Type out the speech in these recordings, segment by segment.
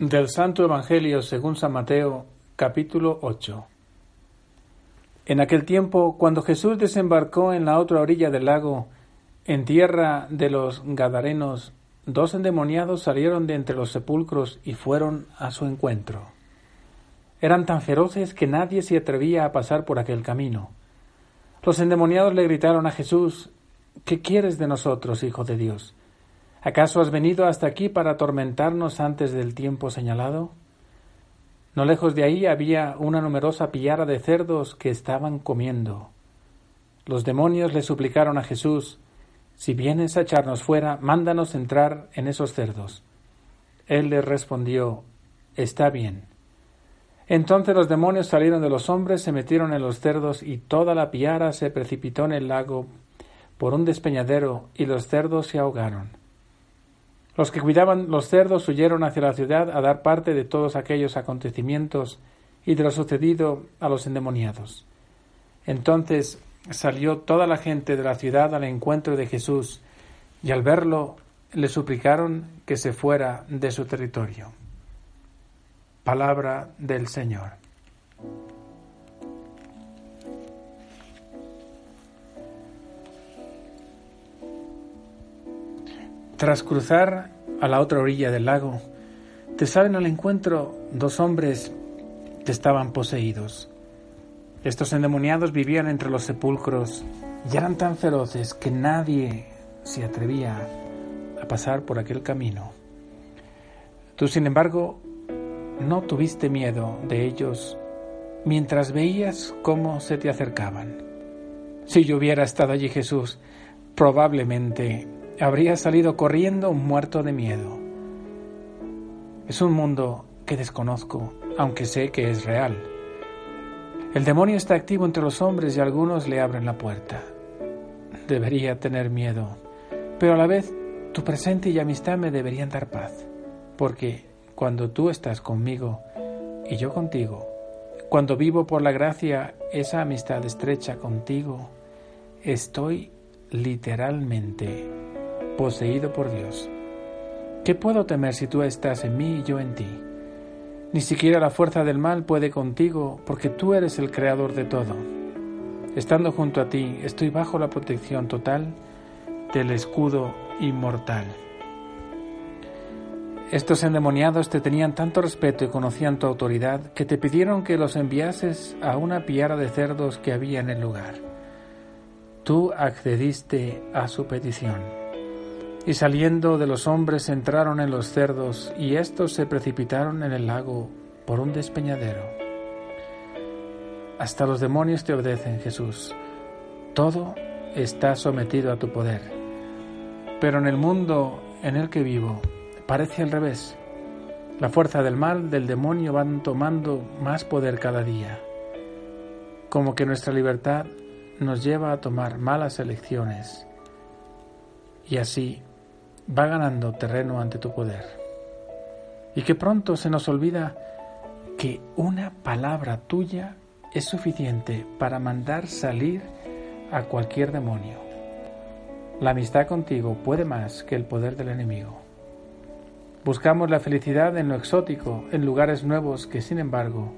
Del Santo Evangelio según San Mateo, capítulo 8. En aquel tiempo, cuando Jesús desembarcó en la otra orilla del lago, en tierra de los Gadarenos, dos endemoniados salieron de entre los sepulcros y fueron a su encuentro. Eran tan feroces que nadie se atrevía a pasar por aquel camino. Los endemoniados le gritaron a Jesús ¿Qué quieres de nosotros, Hijo de Dios? ¿Acaso has venido hasta aquí para atormentarnos antes del tiempo señalado? No lejos de ahí había una numerosa pillara de cerdos que estaban comiendo. Los demonios le suplicaron a Jesús Si vienes a echarnos fuera, mándanos entrar en esos cerdos. Él les respondió Está bien. Entonces los demonios salieron de los hombres, se metieron en los cerdos, y toda la piara se precipitó en el lago por un despeñadero, y los cerdos se ahogaron. Los que cuidaban los cerdos huyeron hacia la ciudad a dar parte de todos aquellos acontecimientos y de lo sucedido a los endemoniados. Entonces salió toda la gente de la ciudad al encuentro de Jesús, y al verlo le suplicaron que se fuera de su territorio. Palabra del Señor. Tras cruzar a la otra orilla del lago, te salen al encuentro dos hombres que estaban poseídos. Estos endemoniados vivían entre los sepulcros y eran tan feroces que nadie se atrevía a pasar por aquel camino. Tú, sin embargo, no tuviste miedo de ellos mientras veías cómo se te acercaban. Si yo hubiera estado allí, Jesús, probablemente habría salido corriendo muerto de miedo. Es un mundo que desconozco, aunque sé que es real. El demonio está activo entre los hombres y algunos le abren la puerta. Debería tener miedo, pero a la vez tu presente y amistad me deberían dar paz, porque cuando tú estás conmigo y yo contigo, cuando vivo por la gracia esa amistad estrecha contigo, estoy literalmente poseído por Dios. ¿Qué puedo temer si tú estás en mí y yo en ti? Ni siquiera la fuerza del mal puede contigo, porque tú eres el creador de todo. Estando junto a ti, estoy bajo la protección total del escudo inmortal. Estos endemoniados te tenían tanto respeto y conocían tu autoridad que te pidieron que los enviases a una piara de cerdos que había en el lugar. Tú accediste a su petición. Y saliendo de los hombres entraron en los cerdos, y éstos se precipitaron en el lago por un despeñadero. Hasta los demonios te obedecen, Jesús. Todo está sometido a tu poder. Pero en el mundo en el que vivo parece al revés. La fuerza del mal, del demonio, van tomando más poder cada día. Como que nuestra libertad nos lleva a tomar malas elecciones. Y así va ganando terreno ante tu poder. Y que pronto se nos olvida que una palabra tuya es suficiente para mandar salir a cualquier demonio. La amistad contigo puede más que el poder del enemigo. Buscamos la felicidad en lo exótico, en lugares nuevos que sin embargo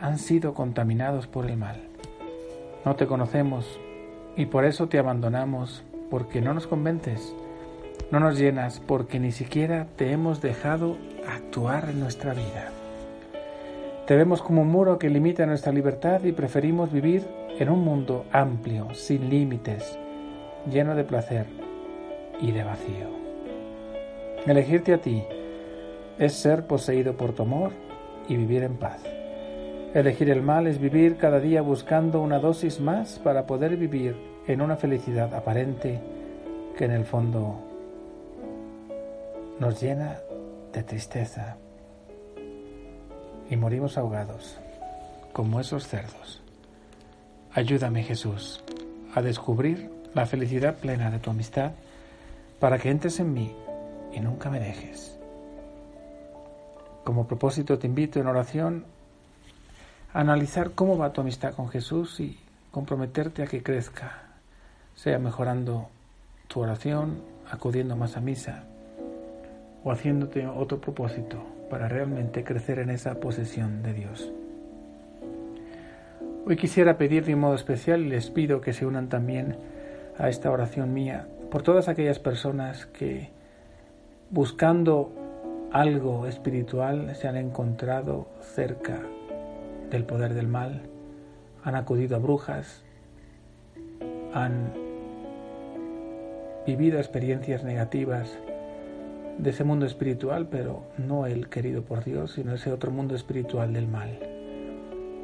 han sido contaminados por el mal. No te conocemos y por eso te abandonamos porque no nos convences no nos llenas porque ni siquiera te hemos dejado actuar en nuestra vida. Te vemos como un muro que limita nuestra libertad y preferimos vivir en un mundo amplio, sin límites, lleno de placer y de vacío. Elegirte a ti es ser poseído por tu amor y vivir en paz. Elegir el mal es vivir cada día buscando una dosis más para poder vivir en una felicidad aparente que en el fondo nos llena de tristeza y morimos ahogados, como esos cerdos. Ayúdame Jesús a descubrir la felicidad plena de tu amistad para que entres en mí y nunca me dejes. Como propósito te invito en oración a analizar cómo va tu amistad con Jesús y comprometerte a que crezca, sea mejorando tu oración, acudiendo más a misa, o haciéndote otro propósito para realmente crecer en esa posesión de Dios. Hoy quisiera pedir de un modo especial y les pido que se unan también a esta oración mía por todas aquellas personas que buscando algo espiritual se han encontrado cerca del poder del mal, han acudido a brujas, han vivido experiencias negativas de ese mundo espiritual, pero no el querido por Dios, sino ese otro mundo espiritual del mal.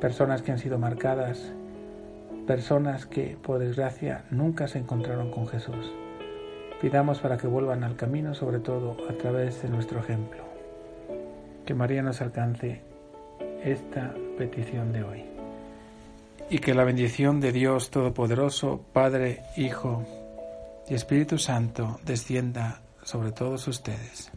Personas que han sido marcadas, personas que por desgracia nunca se encontraron con Jesús. Pidamos para que vuelvan al camino, sobre todo a través de nuestro ejemplo. Que María nos alcance esta petición de hoy. Y que la bendición de Dios Todopoderoso, Padre, Hijo y Espíritu Santo descienda sobre todos ustedes.